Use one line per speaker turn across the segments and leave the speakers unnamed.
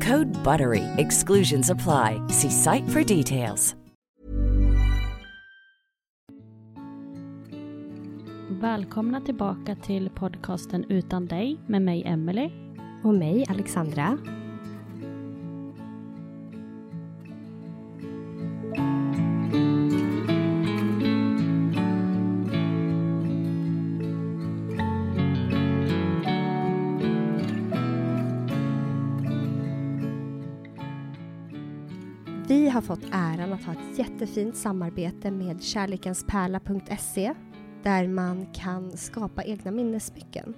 Code BUTTERY. Exclusions apply. See site for details.
Välkomna tillbaka till podcasten Utan dig med mig Emelie.
Och mig, Alexandra. Fått äran att ha ett jättefint samarbete med kärlekenspärla.se där man kan skapa egna minnessmycken.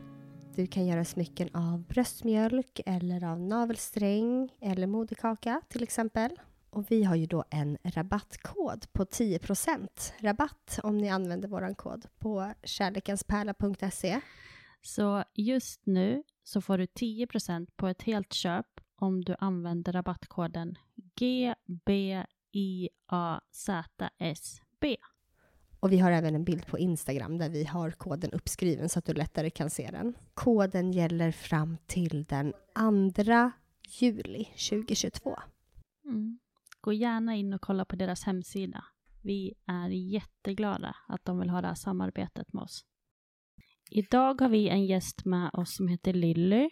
Du kan göra smycken av bröstmjölk eller av navelsträng eller moderkaka till exempel. Och vi har ju då en rabattkod på 10% rabatt om ni använder vår kod på kärlekenspärla.se.
Så just nu så får du 10% på ett helt köp om du använder rabattkoden GBIAZSB.
Och vi har även en bild på Instagram där vi har koden uppskriven så att du lättare kan se den. Koden gäller fram till den 2 juli 2022.
Mm. Gå gärna in och kolla på deras hemsida. Vi är jätteglada att de vill ha det här samarbetet med oss. Idag har vi en gäst med oss som heter Lilly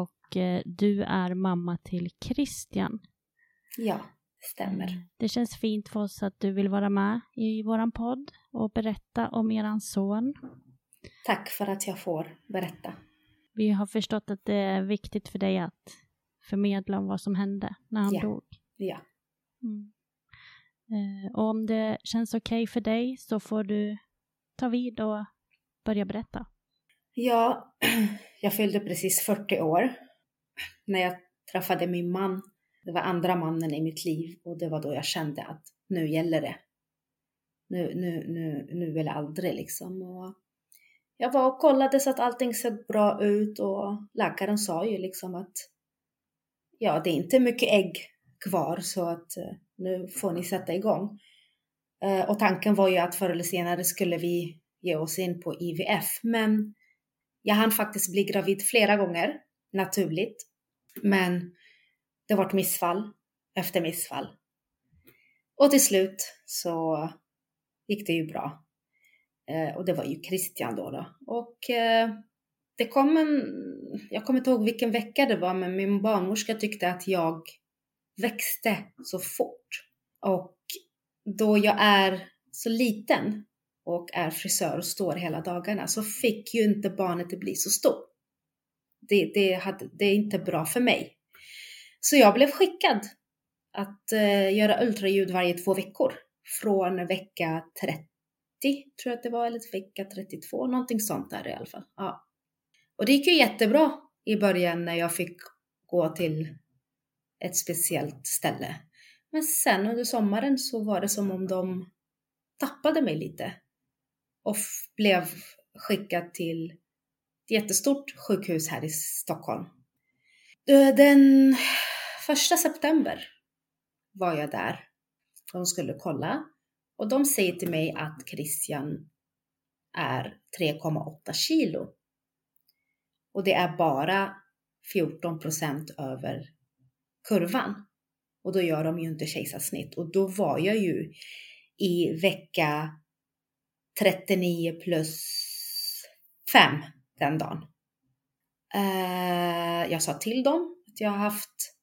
och eh, du är mamma till Christian.
Ja, stämmer.
Det känns fint för oss att du vill vara med i våran podd och berätta om eran son.
Tack för att jag får berätta.
Vi har förstått att det är viktigt för dig att förmedla om vad som hände när han
Ja.
dog.
Ja.
Mm. Eh, och om det känns okej för dig så får du ta vid och börja berätta.
Ja, jag fyllde precis 40 år när jag träffade min man. Det var andra mannen i mitt liv och det var då jag kände att nu gäller det. Nu, nu, nu, nu eller aldrig liksom. Och jag var och kollade så att allting såg bra ut och läkaren sa ju liksom att ja, det är inte mycket ägg kvar så att eh, nu får ni sätta igång. Eh, och tanken var ju att förr eller senare skulle vi ge oss in på IVF, men jag hann faktiskt bli gravid flera gånger, naturligt. Men det vart missfall efter missfall. Och till slut så gick det ju bra. Eh, och det var ju Christian då. då. Och eh, det kom en, jag kommer inte ihåg vilken vecka det var, men min barnmorska tyckte att jag växte så fort. Och då jag är så liten och är frisör och står hela dagarna så fick ju inte barnet att bli så stor. Det, det, hade, det är inte bra för mig. Så jag blev skickad att eh, göra ultraljud varje två veckor. Från vecka 30, tror jag att det var, eller vecka 32, någonting sånt där i alla fall. Ja. Och det gick ju jättebra i början när jag fick gå till ett speciellt ställe. Men sen under sommaren så var det som om de tappade mig lite och blev skickad till ett jättestort sjukhus här i Stockholm. Eh, den första september var jag där. De skulle kolla och de säger till mig att Christian är 3,8 kilo. Och det är bara 14 procent över kurvan. Och då gör de ju inte kejsarsnitt. Och då var jag ju i vecka 39 plus 5 den dagen. Eh, jag sa till dem att jag har haft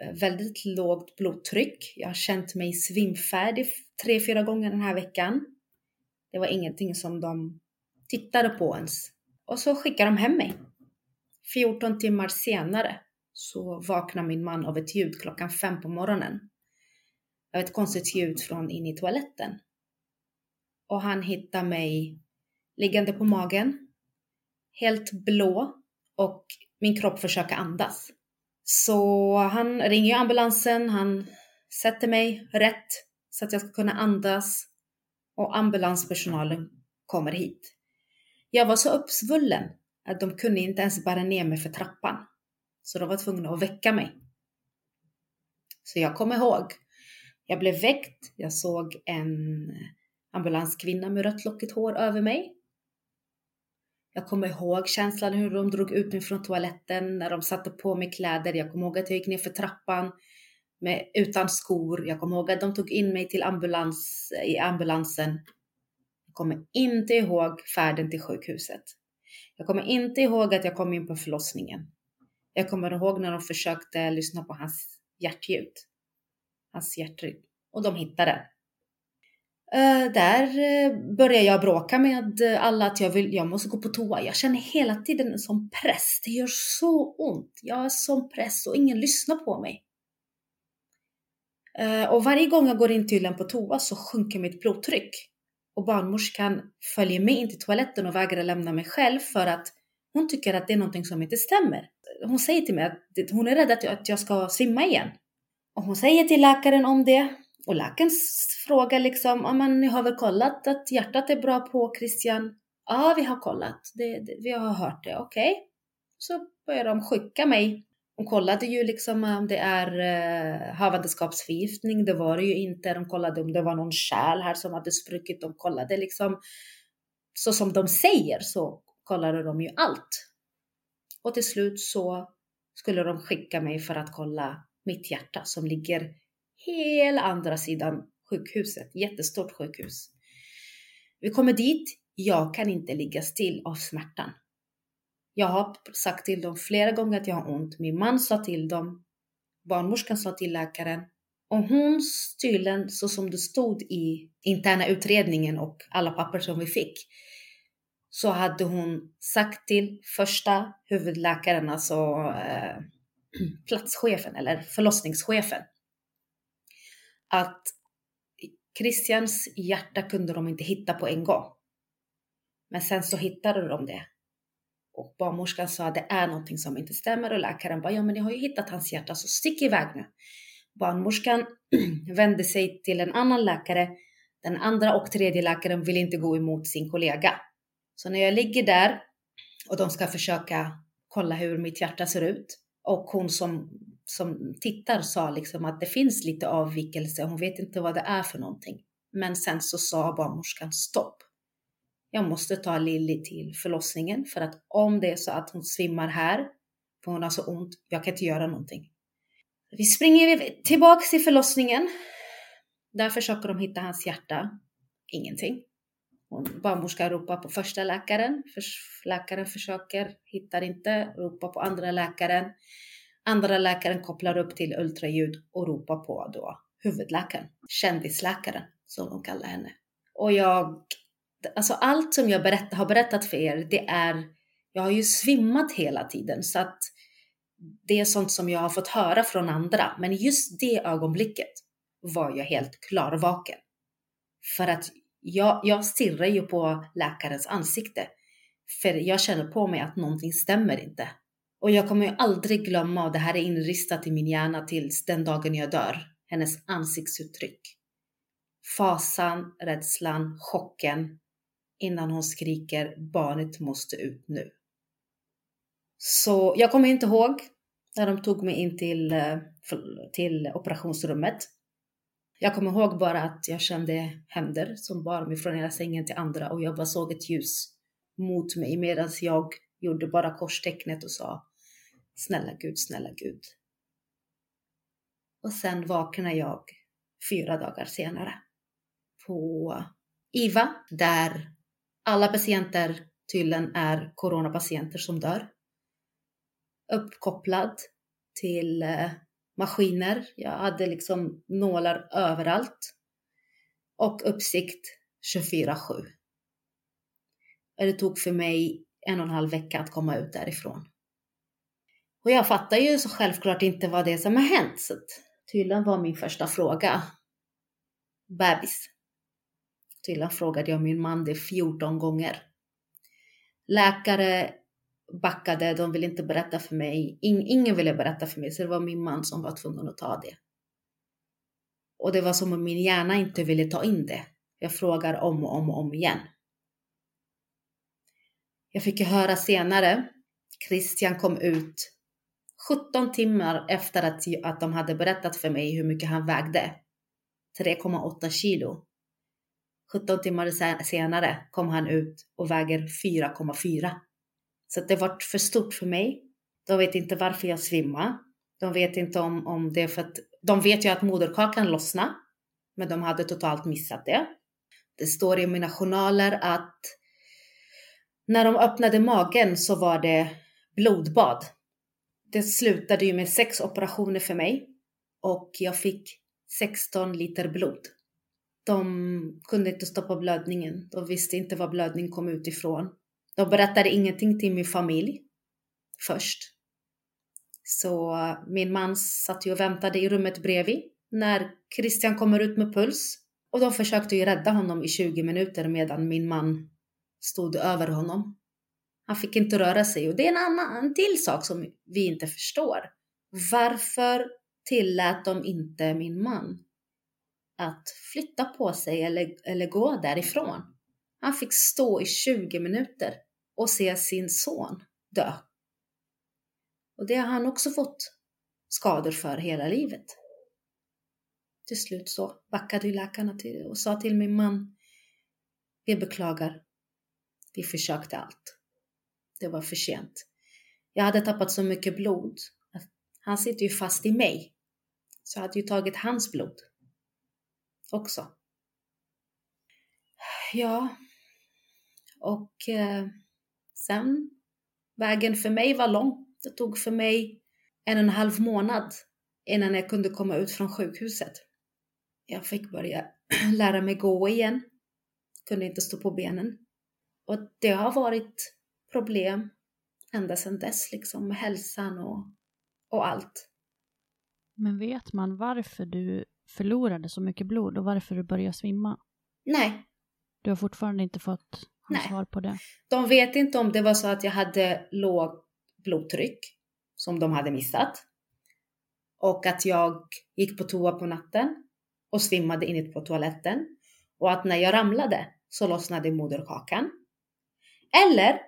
eh, väldigt lågt blodtryck. Jag har känt mig svimfärdig tre, fyra gånger den här veckan. Det var ingenting som de tittade på ens. Och så skickade de hem mig. 14 timmar senare så vaknar min man av ett ljud klockan fem på morgonen. Av ett konstigt ljud från in i toaletten. Och han hittar mig liggande på magen, helt blå och min kropp försöker andas. Så han ringer ambulansen, han sätter mig rätt så att jag ska kunna andas och ambulanspersonalen kommer hit. Jag var så uppsvullen att de kunde inte ens bära ner mig för trappan. Så de var tvungna att väcka mig. Så jag kommer ihåg, jag blev väckt, jag såg en ambulanskvinna med rött lockigt hår över mig. Jag kommer ihåg känslan hur de drog ut mig från toaletten när de satte på mig kläder. Jag kommer ihåg att jag gick ner för trappan med, utan skor. Jag kommer ihåg att de tog in mig till ambulans, i ambulansen. Jag kommer inte ihåg färden till sjukhuset. Jag kommer inte ihåg att jag kom in på förlossningen. Jag kommer ihåg när de försökte lyssna på hans hjärtljud. Hans hjärtrytm. Och de hittade Eh, där eh, börjar jag bråka med alla att jag, vill, jag måste gå på toa. Jag känner hela tiden en sån press. Det gör så ont. Jag har sån press och ingen lyssnar på mig. Eh, och varje gång jag går in till en på toa så sjunker mitt blodtryck. Och barnmorskan följer med in till toaletten och vägrar lämna mig själv för att hon tycker att det är någonting som inte stämmer. Hon säger till mig att hon är rädd att jag ska svimma igen. Och hon säger till läkaren om det. Och läkaren frågar liksom, ja men ni har väl kollat att hjärtat är bra på Christian? Ja, vi har kollat. Det, det, vi har hört det. Okej. Okay. Så börjar de skicka mig. De kollade ju liksom om det är eh, havandeskapsförgiftning. Det var det ju inte. De kollade om det var någon kärl här som hade spruckit. De kollade liksom så som de säger så kollade de ju allt. Och till slut så skulle de skicka mig för att kolla mitt hjärta som ligger hela andra sidan sjukhuset, jättestort sjukhus. Vi kommer dit, jag kan inte ligga still av smärtan. Jag har sagt till dem flera gånger att jag har ont. Min man sa till dem, barnmorskan sa till läkaren och hon tydligen, så som det stod i interna utredningen och alla papper som vi fick, så hade hon sagt till första huvudläkaren, alltså eh, platschefen eller förlossningschefen, att Christians hjärta kunde de inte hitta på en gång. Men sen så hittade de det. Och barnmorskan sa att det är någonting som inte stämmer och läkaren bara, ja men ni har ju hittat hans hjärta så stick iväg nu. Barnmorskan vände sig till en annan läkare. Den andra och tredje läkaren vill inte gå emot sin kollega. Så när jag ligger där och de ska försöka kolla hur mitt hjärta ser ut och hon som som tittar sa liksom att det finns lite avvikelse, hon vet inte vad det är för någonting. Men sen så sa barnmorskan stopp. Jag måste ta Lilly till förlossningen för att om det är så att hon svimmar här, för hon har så ont, jag kan inte göra någonting. Vi springer tillbaks till förlossningen. Där försöker de hitta hans hjärta. Ingenting. Barnmorskan ropar på första läkaren. Läkaren försöker, hittar inte, ropar på andra läkaren. Andra läkaren kopplar upp till ultraljud och ropar på då huvudläkaren, kändisläkaren som de kallar henne. Och jag, alltså allt som jag berätt, har berättat för er, det är, jag har ju svimmat hela tiden så att det är sånt som jag har fått höra från andra. Men just det ögonblicket var jag helt klarvaken. För att jag, jag stirrar ju på läkarens ansikte. För jag känner på mig att någonting stämmer inte. Och jag kommer ju aldrig glömma, och det här är inristat i min hjärna tills den dagen jag dör, hennes ansiktsuttryck. Fasan, rädslan, chocken innan hon skriker barnet måste ut nu. Så jag kommer inte ihåg när de tog mig in till, eh, till operationsrummet. Jag kommer ihåg bara att jag kände händer som bar mig från ena sängen till andra och jag bara såg ett ljus mot mig medan jag gjorde bara korstecknet och sa Snälla Gud, snälla Gud. Och sen vaknar jag fyra dagar senare på IVA där alla patienter tydligen är coronapatienter som dör. Uppkopplad till eh, maskiner. Jag hade liksom nålar överallt. Och uppsikt 24-7. Det tog för mig en och en halv vecka att komma ut därifrån. Och jag fattar ju så självklart inte vad det är som har hänt. Så tydligen var min första fråga bebis. Tydligen frågade jag min man det 14 gånger. Läkare backade, de ville inte berätta för mig. ingen ville berätta för mig, så det var min man som var tvungen att ta det. Och det var som om min hjärna inte ville ta in det. Jag frågar om och om och om igen. Jag fick ju höra senare, Christian kom ut 17 timmar efter att, att de hade berättat för mig hur mycket han vägde. 3,8 kilo. 17 timmar senare kom han ut och väger 4,4. Så det var för stort för mig. De vet inte varför jag svimmar. De vet inte om, om det är för att de vet ju att moderkakan lossnade, men de hade totalt missat det. Det står i mina journaler att när de öppnade magen så var det blodbad. Det slutade ju med sex operationer för mig och jag fick 16 liter blod. De kunde inte stoppa blödningen. De visste inte var blödning kom utifrån. De berättade ingenting till min familj först. Så min man satt ju och väntade i rummet bredvid när Christian kommer ut med puls. Och de försökte ju rädda honom i 20 minuter medan min man stod över honom. Han fick inte röra sig och det är en annan en till sak som vi inte förstår. Varför tillät de inte min man att flytta på sig eller, eller gå därifrån? Han fick stå i 20 minuter och se sin son dö. Och det har han också fått skador för hela livet. Till slut så backade läkarna till och sa till min man, vi beklagar, vi försökte allt. Det var för sent. Jag hade tappat så mycket blod. Han sitter ju fast i mig. Så jag hade ju tagit hans blod också. Ja, och eh, sen, vägen för mig var lång. Det tog för mig en och en halv månad innan jag kunde komma ut från sjukhuset. Jag fick börja lära mig gå igen. Kunde inte stå på benen. Och det har varit problem ända sedan dess, liksom med hälsan och, och allt.
Men vet man varför du förlorade så mycket blod och varför du började svimma?
Nej.
Du har fortfarande inte fått Nej. svar på det?
De vet inte om det var så att jag hade lågt blodtryck som de hade missat och att jag gick på toa på natten och svimmade inne på toaletten och att när jag ramlade så lossnade moderkakan. Eller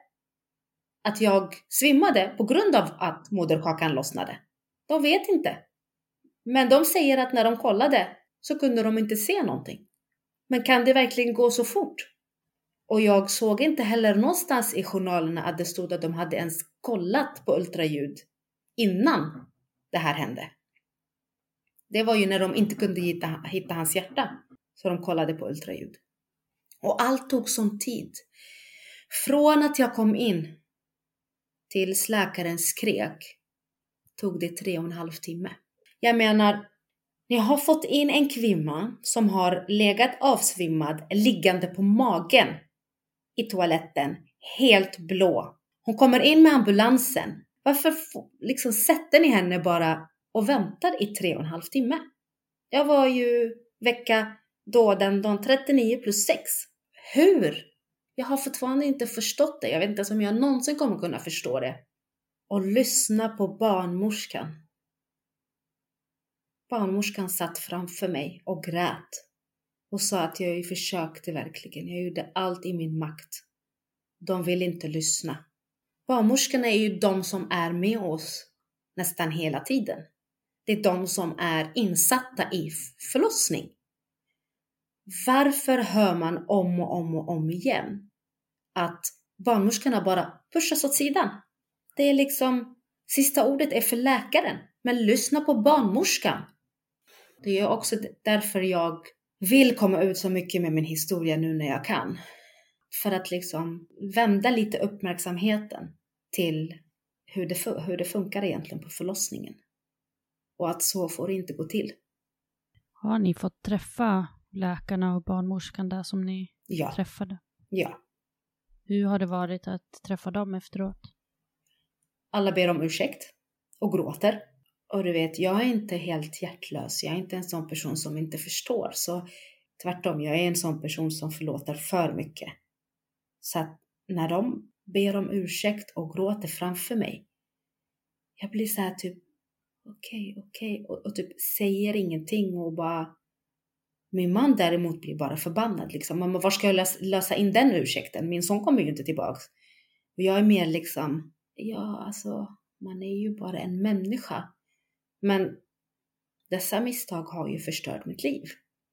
att jag svimmade på grund av att moderkakan lossnade. De vet inte. Men de säger att när de kollade så kunde de inte se någonting. Men kan det verkligen gå så fort? Och jag såg inte heller någonstans i journalerna att det stod att de hade ens kollat på ultraljud innan det här hände. Det var ju när de inte kunde hitta, hitta hans hjärta, så de kollade på ultraljud. Och allt tog sån tid. Från att jag kom in tills läkaren skrek tog det tre och en halv timme. Jag menar, ni har fått in en kvinna som har legat avsvimmad liggande på magen i toaletten, helt blå. Hon kommer in med ambulansen. Varför liksom sätter ni henne bara och väntar i tre och en halv timme? Jag var ju vecka då den, dagen 39 plus 6. Hur jag har fortfarande inte förstått det. Jag vet inte ens om jag någonsin kommer kunna förstå det. Och lyssna på barnmorskan. Barnmorskan satt framför mig och grät och sa att jag försökte verkligen. Jag gjorde allt i min makt. De vill inte lyssna. Barnmorskorna är ju de som är med oss nästan hela tiden. Det är de som är insatta i förlossning. Varför hör man om och om och om igen att barnmorskorna bara pushas åt sidan? Det är liksom, sista ordet är för läkaren, men lyssna på barnmorskan. Det är också därför jag vill komma ut så mycket med min historia nu när jag kan. För att liksom vända lite uppmärksamheten till hur det, hur det funkar egentligen på förlossningen. Och att så får det inte gå till.
Har ni fått träffa läkarna och barnmorskan där som ni
ja.
träffade?
Ja.
Hur har det varit att träffa dem efteråt?
Alla ber om ursäkt och gråter. Och du vet, jag är inte helt hjärtlös. Jag är inte en sån person som inte förstår. Så tvärtom, jag är en sån person som förlåter för mycket. Så att när de ber om ursäkt och gråter framför mig, jag blir så här typ okej, okay, okej, okay. och, och, typ säger ingenting och bara min man däremot blir bara förbannad liksom. Mamma, var ska jag lösa, lösa in den ursäkten? Min son kommer ju inte tillbaks. Och jag är mer liksom, ja alltså, man är ju bara en människa. Men dessa misstag har ju förstört mitt liv.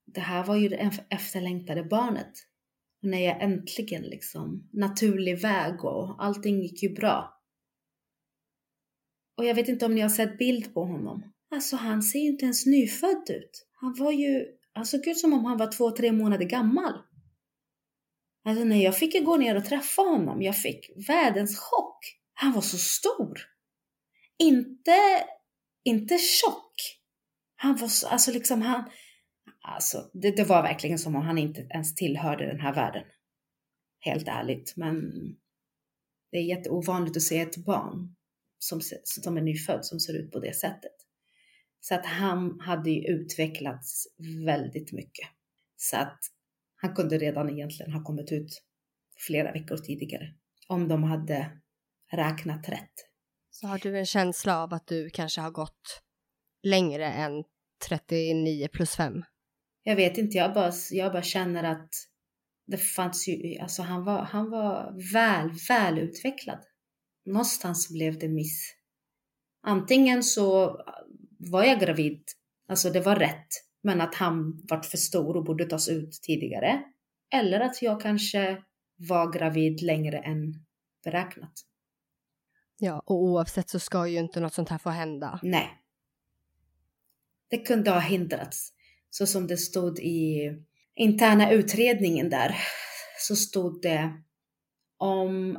Det här var ju det efterlängtade barnet. Och när jag äntligen liksom, naturlig väg och allting gick ju bra. Och jag vet inte om ni har sett bild på honom. Alltså han ser ju inte ens nyfödd ut. Han var ju, han såg ut som om han var två, tre månader gammal. Alltså när jag fick gå ner och träffa honom, jag fick världens chock. Han var så stor. Inte, inte tjock. Han var så, alltså liksom han, alltså det, det var verkligen som om han inte ens tillhörde den här världen. Helt ärligt, men det är jätteovanligt att se ett barn som, som är nyfödd som ser ut på det sättet. Så att han hade ju utvecklats väldigt mycket. Så att han kunde redan egentligen ha kommit ut flera veckor tidigare. Om de hade räknat rätt.
Så har du en känsla av att du kanske har gått längre än 39 plus 5?
Jag vet inte, jag bara, jag bara känner att det fanns ju, alltså han var, han var väl, väl utvecklad någonstans blev det miss. Antingen så var jag gravid, alltså det var rätt, men att han var för stor och borde tas ut tidigare. Eller att jag kanske var gravid längre än beräknat.
Ja, och oavsett så ska ju inte något sånt här få hända.
Nej. Det kunde ha hindrats. Så som det stod i interna utredningen där, så stod det om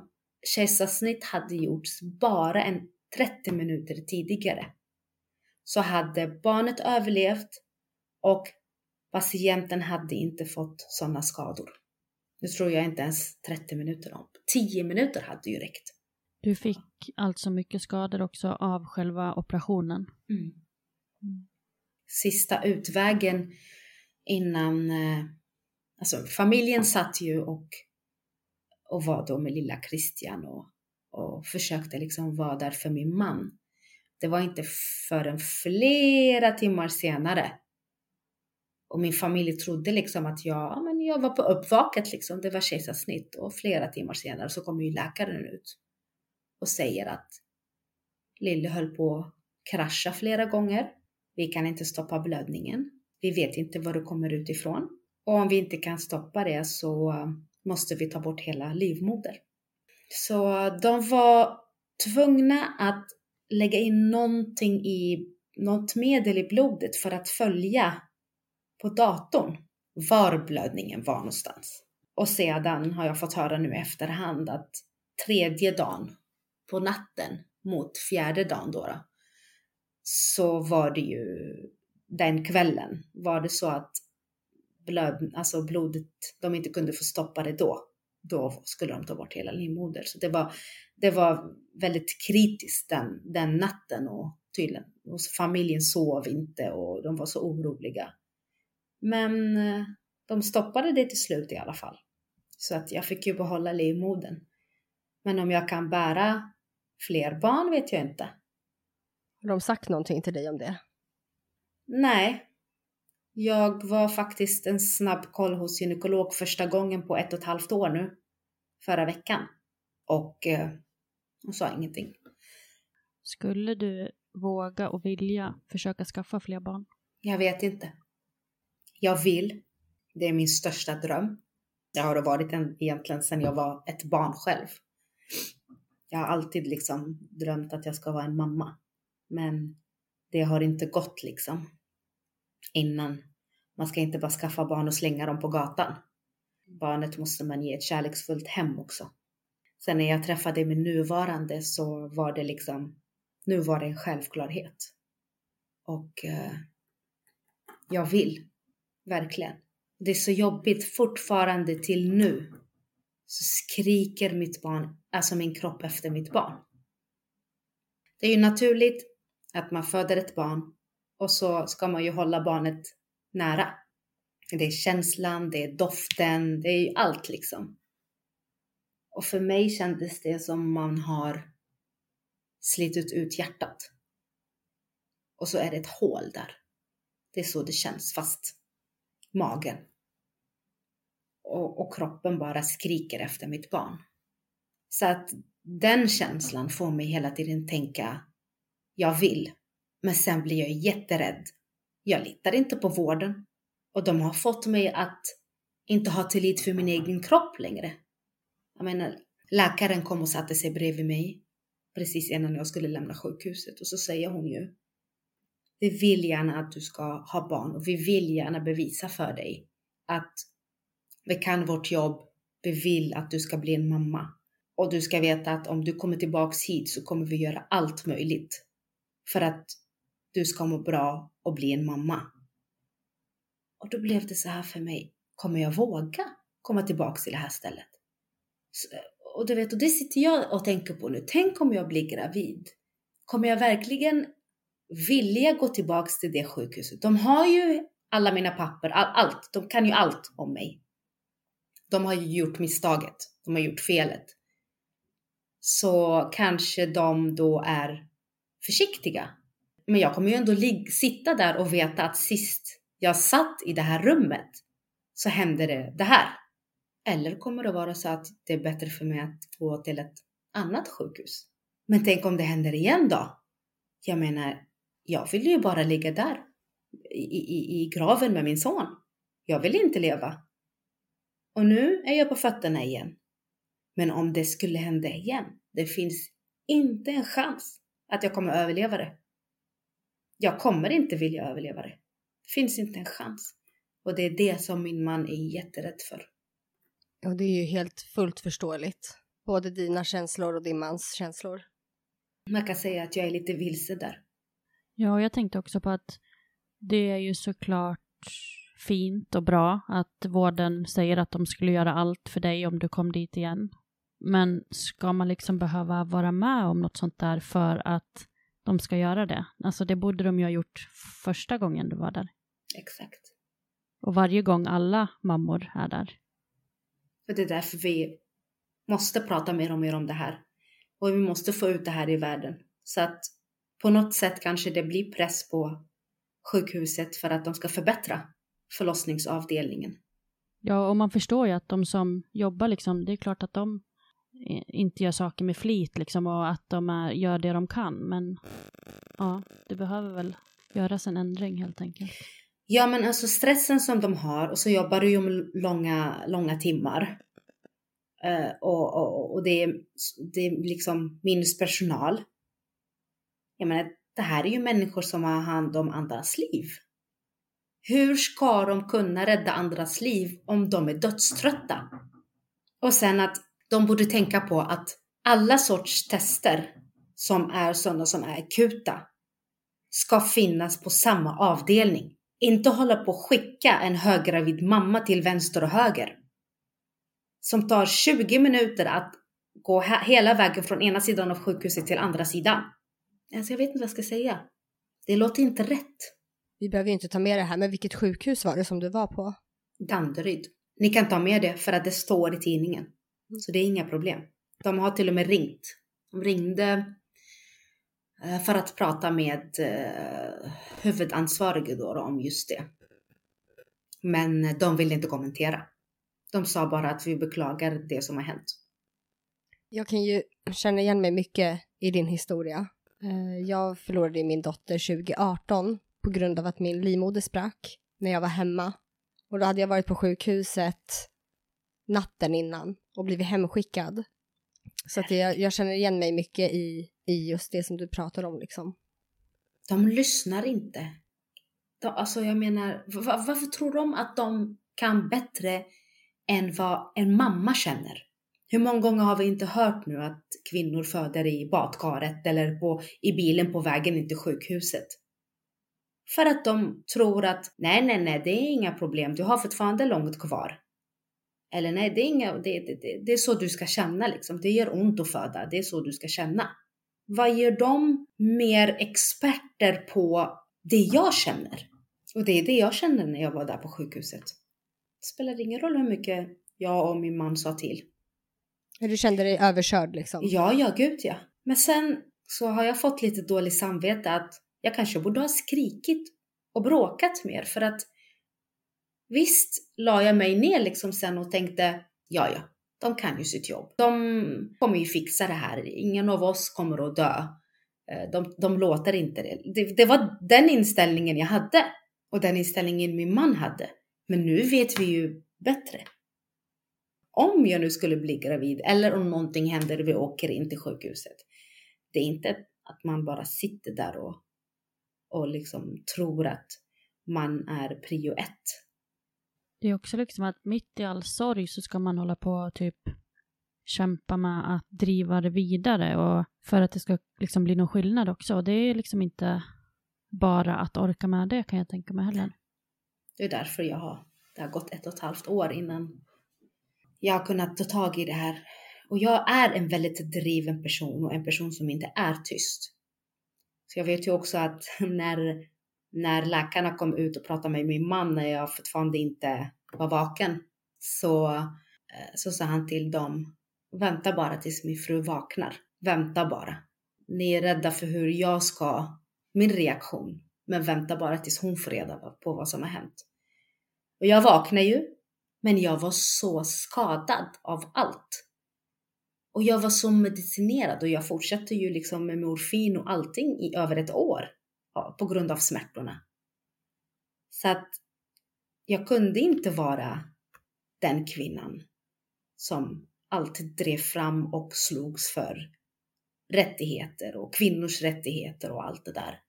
kejsarsnitt hade gjorts bara en 30 minuter tidigare så hade barnet överlevt och patienten hade inte fått sådana skador. Nu tror jag inte ens 30 minuter om. 10 minuter hade ju räckt.
Du fick alltså mycket skador också av själva operationen?
Mm. Mm. Sista utvägen innan... Eh, alltså familjen satt ju och och var då med lilla Christian och, och försökte liksom vara där för min man. Det var inte förrän flera timmar senare och min familj trodde liksom att jag, men jag var på uppvaket liksom, det var kejsarsnitt och flera timmar senare så kommer ju läkaren ut och säger att Lille höll på att krascha flera gånger. Vi kan inte stoppa blödningen. Vi vet inte var det kommer utifrån. Och om vi inte kan stoppa det så måste vi ta bort hela livmoder. Så de var tvungna att lägga in någonting i, något medel i blodet för att följa på datorn var blödningen var någonstans. Och sedan har jag fått höra nu i efterhand att tredje dagen på natten mot fjärde dagen då, då så var det ju den kvällen var det så att blöd, alltså blodet, de inte kunde få stoppa det då, då skulle de ta bort hela livmodern. Så det var, det var väldigt kritiskt den, den natten och tydligen, och familjen sov inte och de var så oroliga. Men eh, de stoppade det till slut i alla fall. Så att jag fick ju behålla livmodern. Men om jag kan bära fler barn vet jag inte.
Har de sagt någonting till dig om det?
Nej, jag var faktiskt en snabb koll hos gynekolog första gången på ett och ett halvt år nu, förra veckan. Och hon sa ingenting.
Skulle du våga och vilja försöka skaffa fler barn?
Jag vet inte. Jag vill. Det är min största dröm. Det har det varit en, egentligen sedan jag var ett barn själv. Jag har alltid liksom drömt att jag ska vara en mamma. Men det har inte gått liksom. Innan. Man ska inte bara skaffa barn och slänga dem på gatan. Barnet måste man ge ett kärleksfullt hem också. Sen när jag träffade min nuvarande så var det liksom, nu var det en självklarhet. Och eh, jag vill, verkligen. Det är så jobbigt fortfarande till nu. Så skriker mitt barn, alltså min kropp efter mitt barn. Det är ju naturligt att man föder ett barn och så ska man ju hålla barnet nära. Det är känslan, det är doften, det är ju allt liksom. Och för mig kändes det som man har slitit ut hjärtat. Och så är det ett hål där. Det är så det känns, fast magen. Och, och kroppen bara skriker efter mitt barn. Så att den känslan får mig hela tiden tänka, jag vill. Men sen blir jag jätterädd. Jag litar inte på vården. Och de har fått mig att inte ha tillit för min egen kropp längre. Jag menar, läkaren kom och satte sig bredvid mig precis innan jag skulle lämna sjukhuset och så säger hon ju vi vill gärna att du ska ha barn och vi vill gärna bevisa för dig att vi kan vårt jobb. Vi vill att du ska bli en mamma och du ska veta att om du kommer tillbaks hit så kommer vi göra allt möjligt för att du ska må bra och bli en mamma. Och då blev det så här för mig. Kommer jag våga komma tillbaks till det här stället? Och du vet, och det sitter jag och tänker på nu. Tänk om jag blir gravid. Kommer jag verkligen vilja gå tillbaks till det sjukhuset? De har ju alla mina papper, all, allt. De kan ju allt om mig. De har ju gjort misstaget. De har gjort felet. Så kanske de då är försiktiga. Men jag kommer ju ändå sitta där och veta att sist jag satt i det här rummet så hände det det här. Eller kommer det vara så att det är bättre för mig att gå till ett annat sjukhus? Men tänk om det händer igen då? Jag menar, jag vill ju bara ligga där i, i, i graven med min son. Jag vill inte leva. Och nu är jag på fötterna igen. Men om det skulle hända igen, det finns inte en chans att jag kommer överleva det. Jag kommer inte vilja överleva det. Det finns inte en chans. Och det är det som min man är jätterädd för.
Och det är ju helt fullt förståeligt. Både dina känslor och din mans känslor.
Man kan säga att jag är lite vilse där.
Ja, jag tänkte också på att det är ju såklart fint och bra att vården säger att de skulle göra allt för dig om du kom dit igen. Men ska man liksom behöva vara med om något sånt där för att de ska göra det? Alltså det borde de ju ha gjort första gången du var där.
Exakt.
Och varje gång alla mammor är där.
För det är därför vi måste prata mer och mer om det här. Och vi måste få ut det här i världen. Så att på något sätt kanske det blir press på sjukhuset för att de ska förbättra förlossningsavdelningen.
Ja, och man förstår ju att de som jobbar liksom, det är klart att de eh, inte gör saker med flit liksom och att de är, gör det de kan. Men ja, det behöver väl göras en ändring helt enkelt.
Ja, men alltså stressen som de har och så jobbar du ju om långa, långa timmar. Uh, och, och, och det, är, det är liksom minus personal. Jag menar, det här är ju människor som har hand om andras liv. Hur ska de kunna rädda andras liv om de är dödströtta? Och sen att de borde tänka på att alla sorts tester som är sådana som är akuta ska finnas på samma avdelning. Inte hålla på att skicka en höggravid mamma till vänster och höger. Som tar 20 minuter att gå hela vägen från ena sidan av sjukhuset till andra sidan. Alltså jag vet inte vad jag ska säga. Det låter inte rätt.
Vi behöver ju inte ta med det här, men vilket sjukhus var det som du var på?
Danderyd. Ni kan ta med det för att det står i tidningen. Mm. Så det är inga problem. De har till och med ringt. De ringde Eh, för att prata med huvudansvarig huvudansvarige då om just det. Men eh, de ville inte kommentera. De sa bara att vi beklagar det som har hänt.
Jag kan ju känna igen mig mycket i din historia. Jag förlorade min dotter 2018 på grund av att min livmoder sprack när jag var hemma. Och då hade jag varit på sjukhuset natten innan och blivit hemskickad. Så att jag, jag känner igen mig mycket i, i just det som du pratar om liksom.
De lyssnar inte. De, alltså jag menar, var, varför tror de att de kan bättre än vad en mamma känner? Hur många gånger har vi inte hört nu att kvinnor föder i badkaret eller på, i bilen på vägen in till sjukhuset? För att de tror att nej, nej, nej, det är inga problem, du har fortfarande långt kvar. Eller nej, det är, inga, det, det, det, är så du ska känna liksom. Det gör ont att föda, det är så du ska känna. Vad gör de mer experter på det jag känner? Och det är det jag kände när jag var där på sjukhuset. Det spelar ingen roll hur mycket jag och min man sa till.
Du kände dig överkörd liksom?
Ja, ja, gud ja. Men sen så har jag fått lite dåligt samvete att jag kanske borde ha skrikit och bråkat mer för att visst la jag mig ner liksom sen och tänkte ja, ja, de kan ju sitt jobb. De kommer ju fixa det här. Ingen av oss kommer att dö. Eh, de, de låter inte det. det. Det var den inställningen jag hade och den inställningen min man hade. Men nu vet vi ju bättre. Om jag nu skulle bli gravid eller om någonting händer och vi åker in till sjukhuset. Det är inte att man bara sitter där och, och liksom tror att man är prio ett.
Det är också liksom att mitt i all sorg så ska man hålla på och typ kämpa med att driva det vidare och för att det ska liksom bli någon skillnad också. Och det är liksom inte bara att orka med det kan jag tänka mig heller.
Det är därför jag har, det har gått ett och ett halvt år innan jag har kunnat ta tag i det här. Och jag är en väldigt driven person och en person som inte är tyst. Så jag vet ju också att när, när läkarna kom ut och pratade med min man när jag fortfarande inte var vaken så, eh, så sa han till dem, vänta bara tills min fru vaknar. Vänta bara. Ni är rädda för hur jag ska, min reaktion. Men vänta bara tills hon får reda på vad som har hänt. Och jag vaknade ju, men jag var så skadad av allt. Och jag var så medicinerad och jag fortsatte ju liksom med morfin och allting i över ett år ja, på grund av smärtorna. Så att jag kunde inte vara den kvinnan som alltid drev fram och slogs för rättigheter och kvinnors rättigheter och allt det där.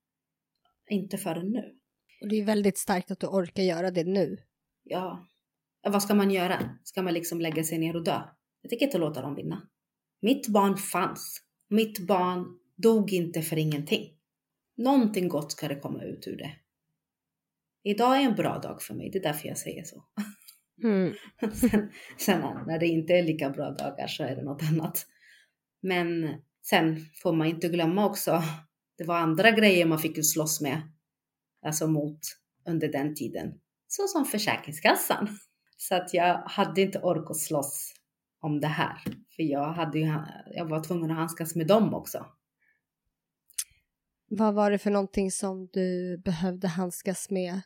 Inte förrän nu.
Och det är väldigt starkt att du orkar göra det nu.
Ja, vad ska man göra? Ska man liksom lägga sig ner och dö? Jag tänker inte låta dem vinna. Mitt barn fanns. Mitt barn dog inte för ingenting. Någonting gott ska det komma ut ur det. Idag är en bra dag för mig, det är därför jag säger så.
Mm.
sen, sen när det inte är lika bra dagar så är det något annat. Men sen får man inte glömma också, det var andra grejer man fick slåss med, alltså mot under den tiden. Så som Försäkringskassan. Så att jag hade inte ork att slåss om det här. För jag, hade ju, jag var tvungen att handskas med dem också.
Vad var det för någonting som du behövde handskas med?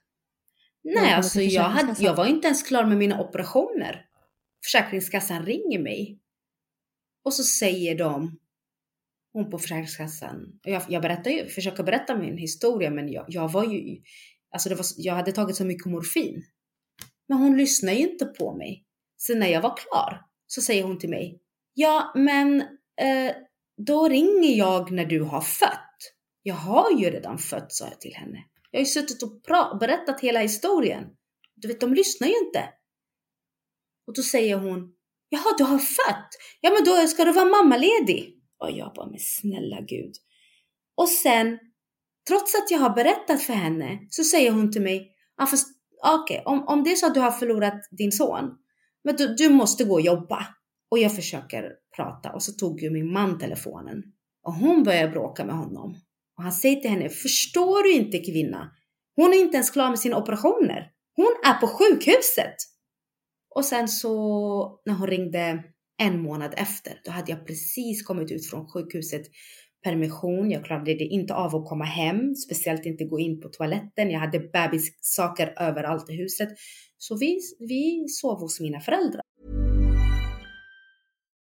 Nej, alltså jag, hade, jag var inte ens klar med mina operationer. Försäkringskassan ringer mig. Och så säger de, hon på Försäkringskassan, jag, jag berättar ju, försöker berätta min historia men jag, jag var ju, alltså var, jag hade tagit så mycket morfin. Men hon lyssnar ju inte på mig. Så när jag var klar så säger hon till mig, ja men eh, då ringer jag när du har fött. Jag har ju redan fött, sa jag till henne. Jag har ju suttit och berättat hela historien. Du vet, de lyssnar ju inte. Och då säger hon, jaha, du har fött? Ja, men då ska du vara mammaledig. Och jag bara, men snälla gud. Och sen, trots att jag har berättat för henne, så säger hon till mig, ah, fast okej, okay, om, om det är så att du har förlorat din son, men du, du måste gå och jobba. Och jag försöker prata och så tog ju min man telefonen. Och hon börjar bråka med honom. Och han säger till henne, förstår du inte kvinna? Hon är inte ens klar med sina operationer. Hon är på sjukhuset. Och sen så när hon ringde en månad efter, då hade jag precis kommit ut från sjukhuset. Permission, jag klarade det inte av att komma hem, speciellt inte gå in på toaletten. Jag hade bebissaker överallt i huset. Så vi, vi sov hos mina föräldrar.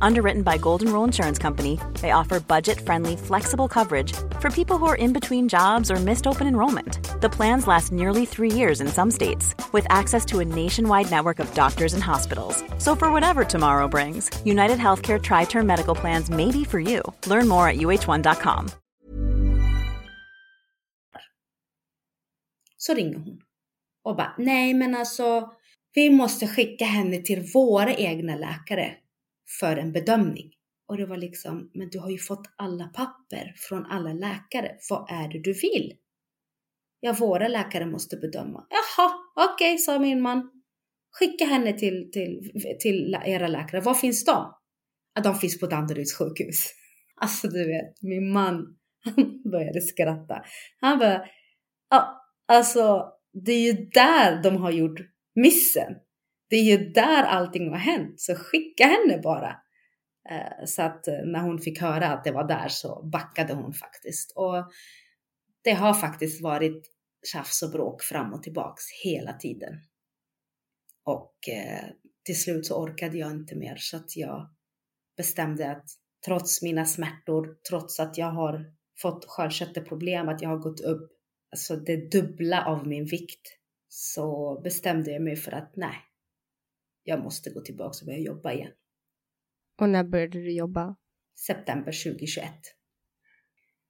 Underwritten by Golden Rule Insurance Company, they offer budget friendly, flexible coverage for people who are in between jobs or missed open enrollment. The plans last nearly three years in some states, with access to a nationwide network of doctors and hospitals. So, for whatever tomorrow brings, United Healthcare Tri Term Medical Plans may be for you. Learn more at uh1.com.
Så ringer hon och bara, nej men alltså, vi måste skicka henne till våra egna läkare för en bedömning. Och det var liksom, men du har ju fått alla papper från alla läkare. Vad är det du vill? Ja, våra läkare måste bedöma. Jaha, okej, okay, sa min man. Skicka henne till, till, till era läkare. Var finns de? Ja, de finns på Danderyds sjukhus. Alltså du vet, min man började skratta. Han bara, ja, alltså det är ju där de har gjort missen. Det är ju där allting har hänt, så skicka henne bara. Eh, så att eh, när hon fick höra att det var där så backade hon faktiskt. Och det har faktiskt varit tjafs och bråk fram och tillbaks hela tiden. Och eh, till slut så orkade jag inte mer så att jag bestämde att trots mina smärtor, trots att jag har fått sköldkörtelproblem, att jag har gått upp alltså det dubbla av min vikt, så bestämde jag mig för att nej, jag måste gå tillbaka och börja jobba igen.
Och när började du jobba?
September 2021.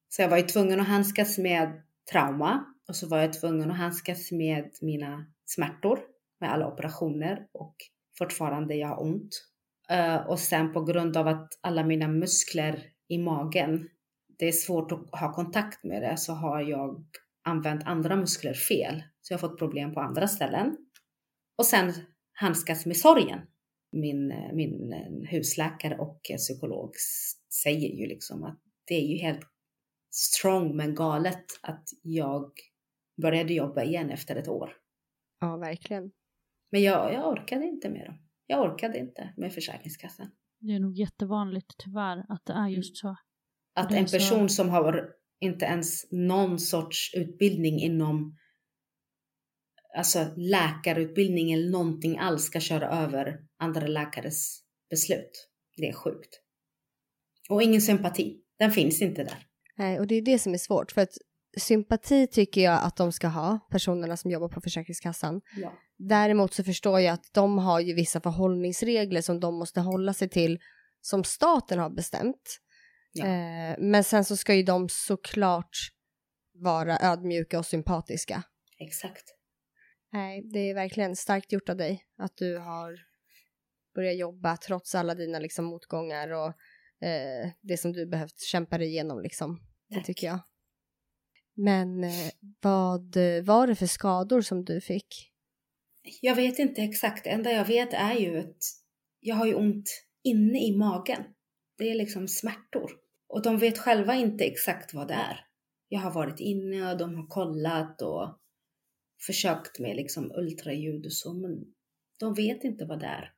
Så jag var ju tvungen att handskas med trauma och så var jag tvungen att handskas med mina smärtor med alla operationer och fortfarande jag har ont. Uh, och sen på grund av att alla mina muskler i magen, det är svårt att ha kontakt med det, så har jag använt andra muskler fel. Så jag har fått problem på andra ställen. Och sen handskas med sorgen. Min, min husläkare och psykolog säger ju liksom att det är ju helt strong men galet att jag började jobba igen efter ett år.
Ja, verkligen.
Men jag, jag orkade inte med dem. Jag orkade inte med Försäkringskassan.
Det är nog jättevanligt tyvärr att det är just så.
Att en person så... som har inte ens någon sorts utbildning inom alltså läkarutbildning eller någonting alls ska köra över andra läkares beslut. Det är sjukt. Och ingen sympati. Den finns inte där.
Nej, och det är det som är svårt. För att sympati tycker jag att de ska ha, personerna som jobbar på Försäkringskassan.
Ja.
Däremot så förstår jag att de har ju vissa förhållningsregler som de måste hålla sig till som staten har bestämt. Ja. Eh, men sen så ska ju de såklart vara ödmjuka och sympatiska.
Exakt.
Nej, det är verkligen starkt gjort av dig att du har börjat jobba trots alla dina liksom motgångar och eh, det som du behövt kämpa dig igenom liksom. Det Tack. tycker jag. Men eh, vad var det för skador som du fick?
Jag vet inte exakt. Det enda jag vet är ju att jag har ju ont inne i magen. Det är liksom smärtor. Och de vet själva inte exakt vad det är. Jag har varit inne och de har kollat och försökt med liksom ultraljud och så, men de vet inte vad det är.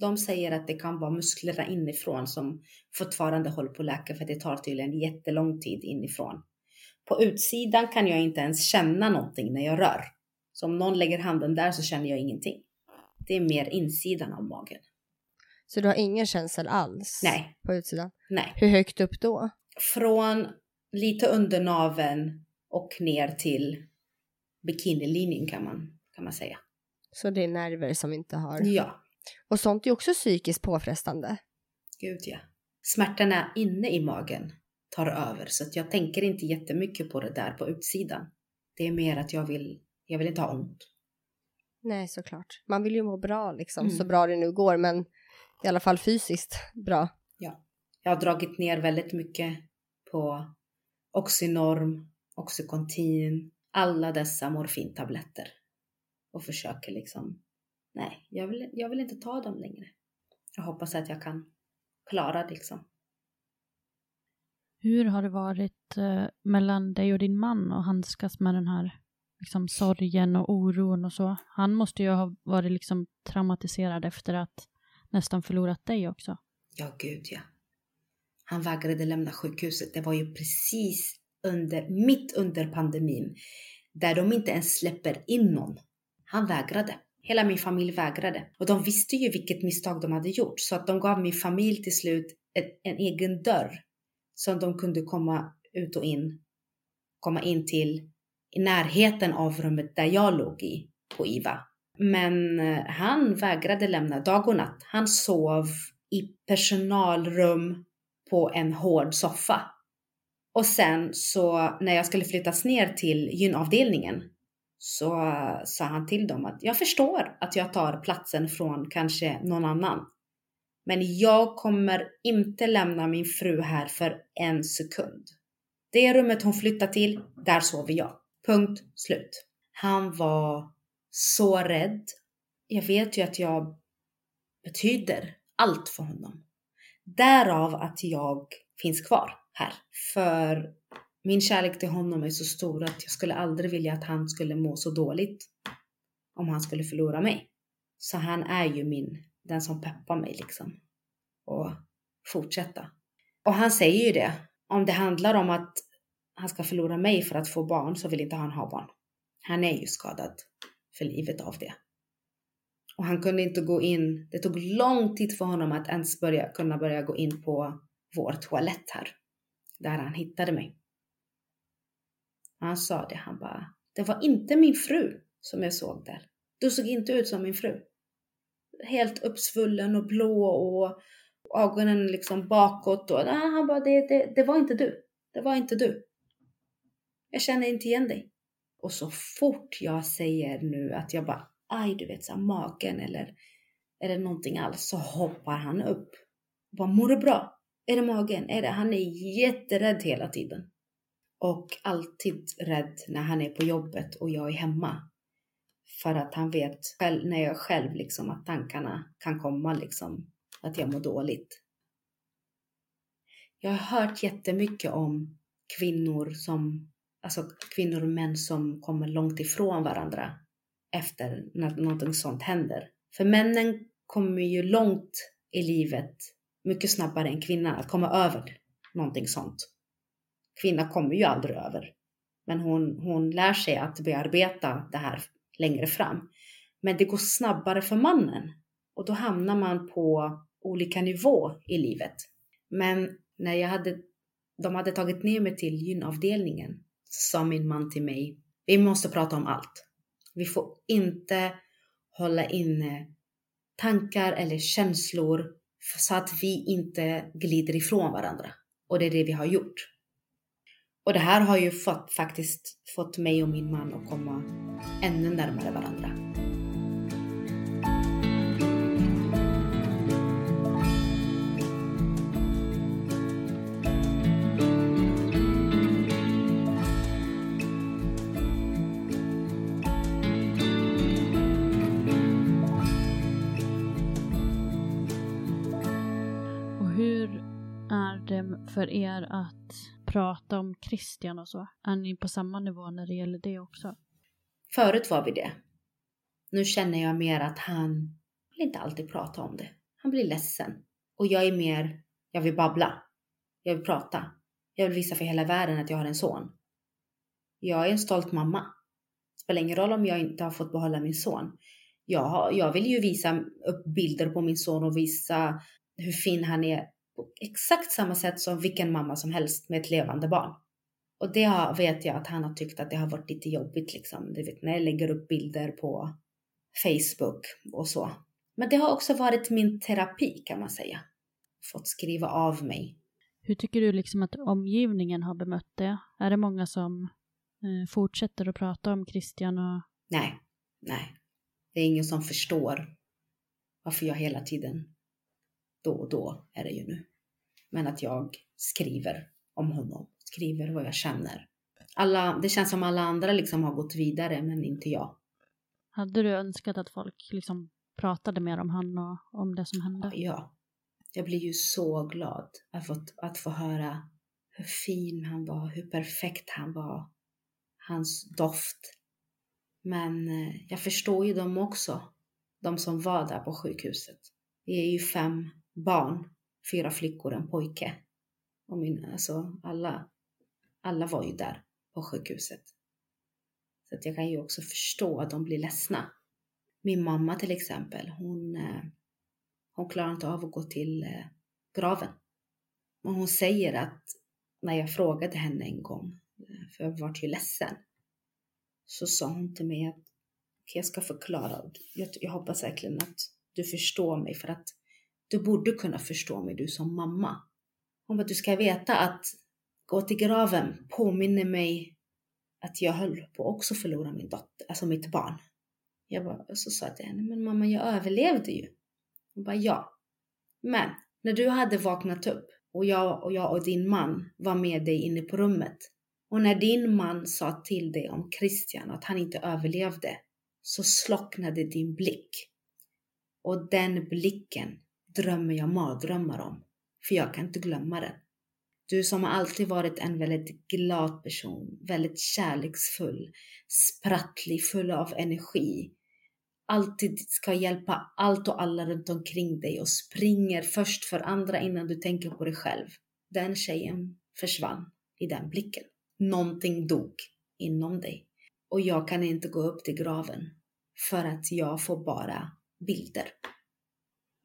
De säger att det kan vara musklerna inifrån som fortfarande håller på att läka för det tar tydligen jättelång tid inifrån. På utsidan kan jag inte ens känna någonting när jag rör. Så om någon lägger handen där så känner jag ingenting. Det är mer insidan av magen.
Så du har ingen känsel alls?
Nej.
På utsidan?
Nej.
Hur högt upp då?
Från lite under naveln och ner till bikinilinjen kan man, kan man säga.
Så det är nerver som inte har...
Ja.
Och sånt är också psykiskt påfrestande.
Gud ja. Smärtorna inne i magen tar över så att jag tänker inte jättemycket på det där på utsidan. Det är mer att jag vill, jag vill inte ha ont.
Nej, såklart. Man vill ju må bra liksom, mm. så bra det nu går, men i alla fall fysiskt bra.
Ja. Jag har dragit ner väldigt mycket på Oxynorm, Oxycontin, alla dessa morfintabletter. Och försöker liksom, nej, jag vill, jag vill inte ta dem längre. Jag hoppas att jag kan klara det liksom.
Hur har det varit eh, mellan dig och din man att handskas med den här liksom, sorgen och oron och så? Han måste ju ha varit liksom traumatiserad efter att nästan förlorat dig också.
Ja, gud ja. Han vägrade lämna sjukhuset. Det var ju precis under, mitt under pandemin, där de inte ens släpper in någon. Han vägrade. Hela min familj vägrade. Och de visste ju vilket misstag de hade gjort, så att de gav min familj till slut en, en egen dörr som de kunde komma ut och in, komma in till i närheten av rummet där jag låg i på IVA. Men eh, han vägrade lämna dag och natt. Han sov i personalrum på en hård soffa. Och sen så när jag skulle flyttas ner till gynavdelningen så sa han till dem att jag förstår att jag tar platsen från kanske någon annan. Men jag kommer inte lämna min fru här för en sekund. Det rummet hon flyttar till, där sover jag. Punkt slut. Han var så rädd. Jag vet ju att jag betyder allt för honom. Därav att jag finns kvar här. För min kärlek till honom är så stor att jag skulle aldrig vilja att han skulle må så dåligt om han skulle förlora mig. Så han är ju min, den som peppar mig liksom. Och fortsätta. Och han säger ju det. Om det handlar om att han ska förlora mig för att få barn så vill inte han ha barn. Han är ju skadad för livet av det. Och han kunde inte gå in. Det tog lång tid för honom att ens börja, kunna börja gå in på vår toalett här. Där han hittade mig. Han sa det, han bara, det var inte min fru som jag såg där. Du såg inte ut som min fru. Helt uppsvullen och blå och ögonen liksom bakåt. Och, ah, han bara, det, det, det var inte du. Det var inte du. Jag känner inte igen dig. Och så fort jag säger nu att jag bara, aj du vet, så magen eller, eller någonting alls, så hoppar han upp. Bara, mår du bra? Är det magen? Är det? Han är jätterädd hela tiden. Och alltid rädd när han är på jobbet och jag är hemma. För att han vet själv, när jag är själv liksom att tankarna kan komma liksom att jag mår dåligt. Jag har hört jättemycket om kvinnor som, alltså kvinnor och män som kommer långt ifrån varandra efter när någonting sånt händer. För männen kommer ju långt i livet mycket snabbare än kvinnan att komma över någonting sånt. Kvinnan kommer ju aldrig över. Men hon, hon lär sig att bearbeta det här längre fram. Men det går snabbare för mannen. Och då hamnar man på olika nivå i livet. Men när jag hade, de hade tagit ner mig till gynavdelningen sa min man till mig, vi måste prata om allt. Vi får inte hålla inne tankar eller känslor så att vi inte glider ifrån varandra. Och det är det vi har gjort. Och det här har ju fått, faktiskt fått mig och min man att komma ännu närmare varandra.
För er att prata om Christian och så? Är ni på samma nivå när det gäller det också?
Förut var vi det. Nu känner jag mer att han vill inte alltid prata om det. Han blir ledsen. Och jag är mer, jag vill babbla. Jag vill prata. Jag vill visa för hela världen att jag har en son. Jag är en stolt mamma. Det spelar ingen roll om jag inte har fått behålla min son. Jag, har, jag vill ju visa upp bilder på min son och visa hur fin han är på exakt samma sätt som vilken mamma som helst med ett levande barn. Och det har, vet jag att han har tyckt att det har varit lite jobbigt liksom. Du vet när jag lägger upp bilder på Facebook och så. Men det har också varit min terapi kan man säga. Fått skriva av mig.
Hur tycker du liksom att omgivningen har bemött det? Är det många som eh, fortsätter att prata om Christian och...
Nej, nej. Det är ingen som förstår varför jag hela tiden, då och då är det ju nu, men att jag skriver om honom, skriver vad jag känner. Alla, det känns som alla andra liksom har gått vidare, men inte jag.
Hade du önskat att folk liksom pratade mer om han och om det som hände?
Ja. Jag blir ju så glad att få, att få höra hur fin han var, hur perfekt han var. Hans doft. Men eh, jag förstår ju dem också. De som var där på sjukhuset. Vi är ju fem barn, fyra flickor och en pojke. Och min, alltså alla, alla var ju där på sjukhuset. Så att jag kan ju också förstå att de blir ledsna. Min mamma till exempel, hon, eh, hon klarar inte av att gå till eh, graven. Och hon säger att när jag frågade henne en gång, eh, för jag vart ju ledsen, så sa hon till mig att jag ska förklara. Jag, jag hoppas verkligen att du förstår mig för att du borde kunna förstå mig, du som mamma. Hon bara, du ska veta att gå till graven påminner mig att jag höll på också förlora min dotter, alltså mitt barn. Jag bara, så sa jag till henne, men mamma jag överlevde ju. Hon bara, ja. Men när du hade vaknat upp och jag och, jag och din man var med dig inne på rummet och när din man sa till dig om Christian att han inte överlevde så slocknade din blick. Och den blicken drömmer jag mardrömmar om, för jag kan inte glömma den. Du som har alltid varit en väldigt glad person, väldigt kärleksfull, sprattlig, full av energi. Alltid ska hjälpa allt och alla runt omkring dig och springer först för andra innan du tänker på dig själv. Den tjejen försvann i den blicken. Någonting dog inom dig. Och jag kan inte gå upp till graven för att jag får bara bilder.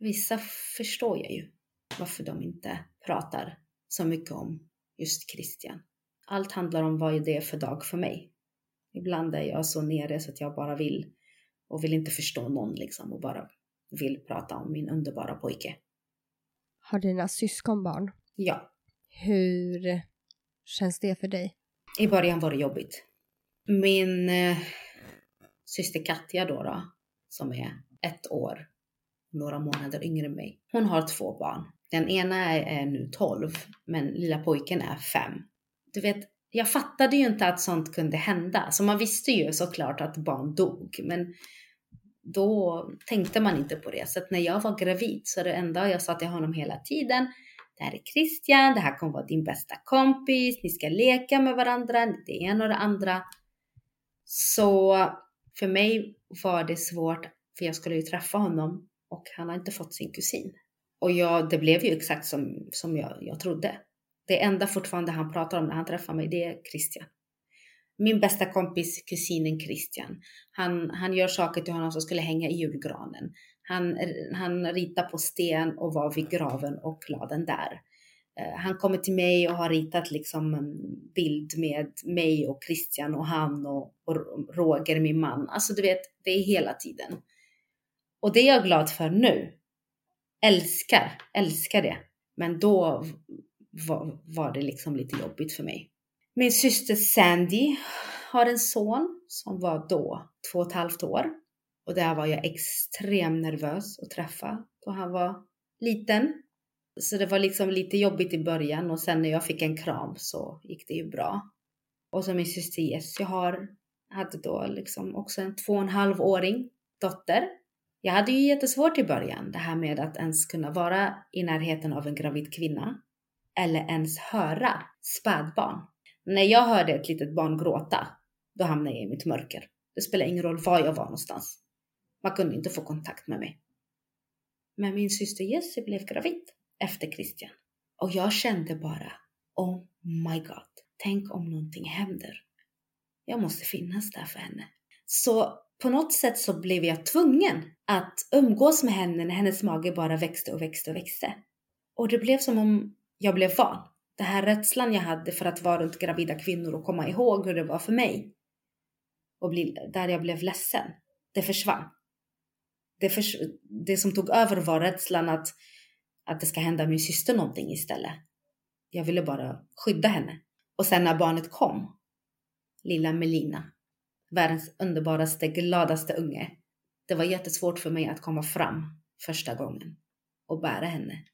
Vissa förstår jag ju varför de inte pratar så mycket om just Christian. Allt handlar om vad är det för dag för mig. Ibland är jag så nere så att jag bara vill och vill inte förstå någon liksom och bara vill prata om min underbara pojke.
Har dina syskon barn?
Ja.
Hur känns det för dig?
I början var det jobbigt. Min eh, syster Katja då, då, som är ett år, några månader yngre än mig. Hon har två barn. Den ena är, nu 12, men lilla pojken är 5. Du vet, jag fattade ju inte att sånt kunde hända. Så man visste ju såklart att barn dog, men då tänkte man inte på det. Så att när jag var gravid så det enda jag sa till honom hela tiden, det här är Christian, det här kommer vara din bästa kompis, ni ska leka med varandra, det ena och det andra. Så för mig var det svårt, för jag skulle ju träffa honom och han har inte fått sin kusin. Och jag, det blev ju exakt som, som jag, jag trodde. Det enda fortfarande han pratar om när han träffar mig, det är Christian. Min bästa kompis, kusinen Christian. Han, han gör saker till honom som skulle hänga i julgranen. Han, han ritar på sten och var vid graven och la den där. Eh, han kommer till mig och har ritat liksom en bild med mig och Christian och han och, och Roger, min man. Alltså du vet, det är hela tiden. Och det är jag glad för nu. Älskar, älskar det. Men då var, var det liksom lite jobbigt för mig. Min syster Sandy har en son som var då två och ett halvt år. Och där var jag extremt nervös att träffa då han var liten. Så det var liksom lite jobbigt i början och sen när jag fick en kram så gick det ju bra. Och så min syster Jess, jag har, hade då liksom också en två och en halv åring dotter. Jag hade ju jättesvårt i början, det här med att ens kunna vara i närheten av en gravid kvinna eller ens höra spädbarn. När jag hörde ett litet barn gråta, då hamnade jag i mitt mörker. Det spelar ingen roll var jag var någonstans. Man kunde inte få kontakt med mig. Men min syster Jessie blev gravid efter Christian. Och jag kände bara, oh my god, tänk om någonting händer. Jag måste finnas där för henne. Så på något sätt så blev jag tvungen att umgås med henne när hennes mage bara växte och växte och växte. Och det blev som om jag blev van. Den här rädslan jag hade för att vara runt gravida kvinnor och komma ihåg hur det var för mig. Och bli, där jag blev ledsen. Det försvann. Det, förs det som tog över var rädslan att att det ska hända min syster någonting istället. Jag ville bara skydda henne. Och sen när barnet kom, lilla Melina, världens underbaraste, gladaste unge. Det var jättesvårt för mig att komma fram första gången och bära henne.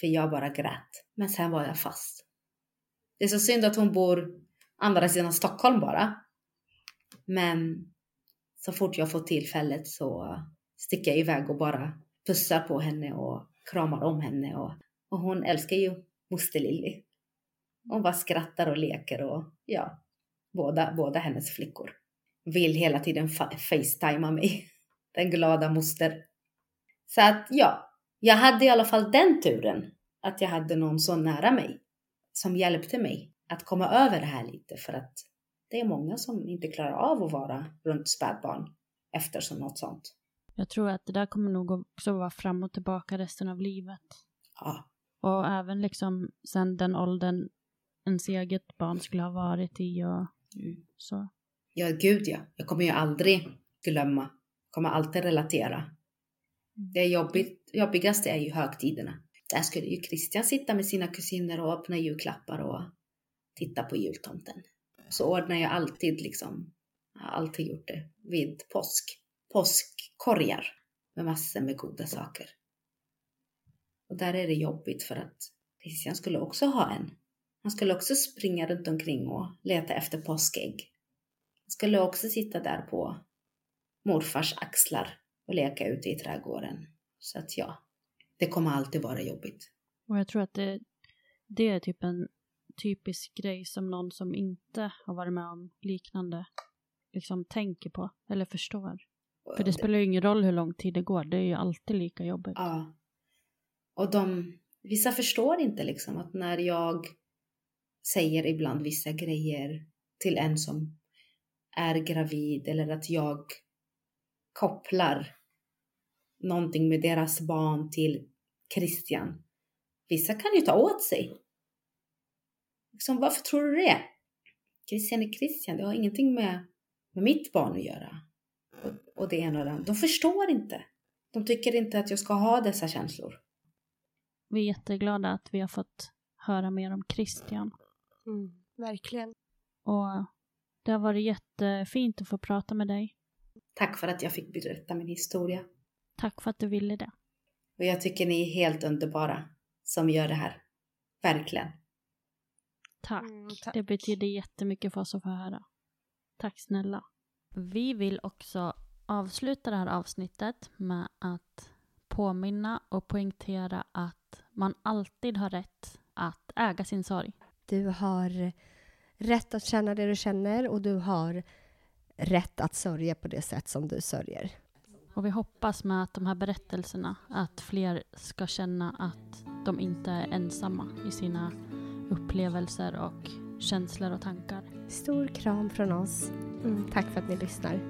För jag bara grät. Men sen var jag fast. Det är så synd att hon bor andra sidan Stockholm bara. Men så fort jag får tillfället så sticker jag iväg och bara pussar på henne och kramar om henne. Och, och hon älskar ju moster Lilly. Hon bara skrattar och leker och ja, båda, båda hennes flickor vill hela tiden fa facetima mig. Den glada moster. Så att ja, jag hade i alla fall den turen att jag hade någon så nära mig som hjälpte mig att komma över det här lite för att det är många som inte klarar av att vara runt spädbarn efter så något sånt.
Jag tror att det där kommer nog också vara fram och tillbaka resten av livet.
Ja.
Och även liksom sen den åldern ens eget barn skulle ha varit i och mm. så.
Ja, gud ja. Jag kommer ju aldrig glömma. kommer alltid relatera. Mm. Det jobbigt, jobbigaste är ju högtiderna. Där skulle ju Christian sitta med sina kusiner och öppna julklappar och titta på jultomten. Så ordnar jag alltid liksom, jag har alltid gjort det, vid påsk. Påskkorgar med massor med goda saker. Och där är det jobbigt för att Christian skulle också ha en. Han skulle också springa runt omkring och leta efter påskägg. Skulle också sitta där på morfars axlar och leka ute i trädgården. Så att ja, det kommer alltid vara jobbigt.
Och jag tror att det, det är typ en typisk grej som någon som inte har varit med om liknande liksom tänker på eller förstår. För det spelar ju ingen roll hur lång tid det går, det är ju alltid lika jobbigt.
Ja. Och de, vissa förstår inte liksom att när jag säger ibland vissa grejer till en som är gravid eller att jag kopplar någonting med deras barn till Christian. Vissa kan ju ta åt sig. Liksom, varför tror du det? Christian är Christian, det har ingenting med, med mitt barn att göra. Och, och det ena och det andra. De förstår inte. De tycker inte att jag ska ha dessa känslor.
Vi är jätteglada att vi har fått höra mer om Christian.
Mm, verkligen.
Och det har varit jättefint att få prata med dig.
Tack för att jag fick berätta min historia.
Tack för att du ville det.
Och jag tycker ni är helt underbara som gör det här. Verkligen.
Tack. Mm, tack. Det betyder jättemycket för oss att få höra. Tack snälla. Vi vill också avsluta det här avsnittet med att påminna och poängtera att man alltid har rätt att äga sin sorg.
Du har rätt att känna det du känner och du har rätt att sörja på det sätt som du sörjer.
Och vi hoppas med att de här berättelserna att fler ska känna att de inte är ensamma i sina upplevelser och känslor och tankar.
Stor kram från oss. Mm, tack för att ni lyssnar.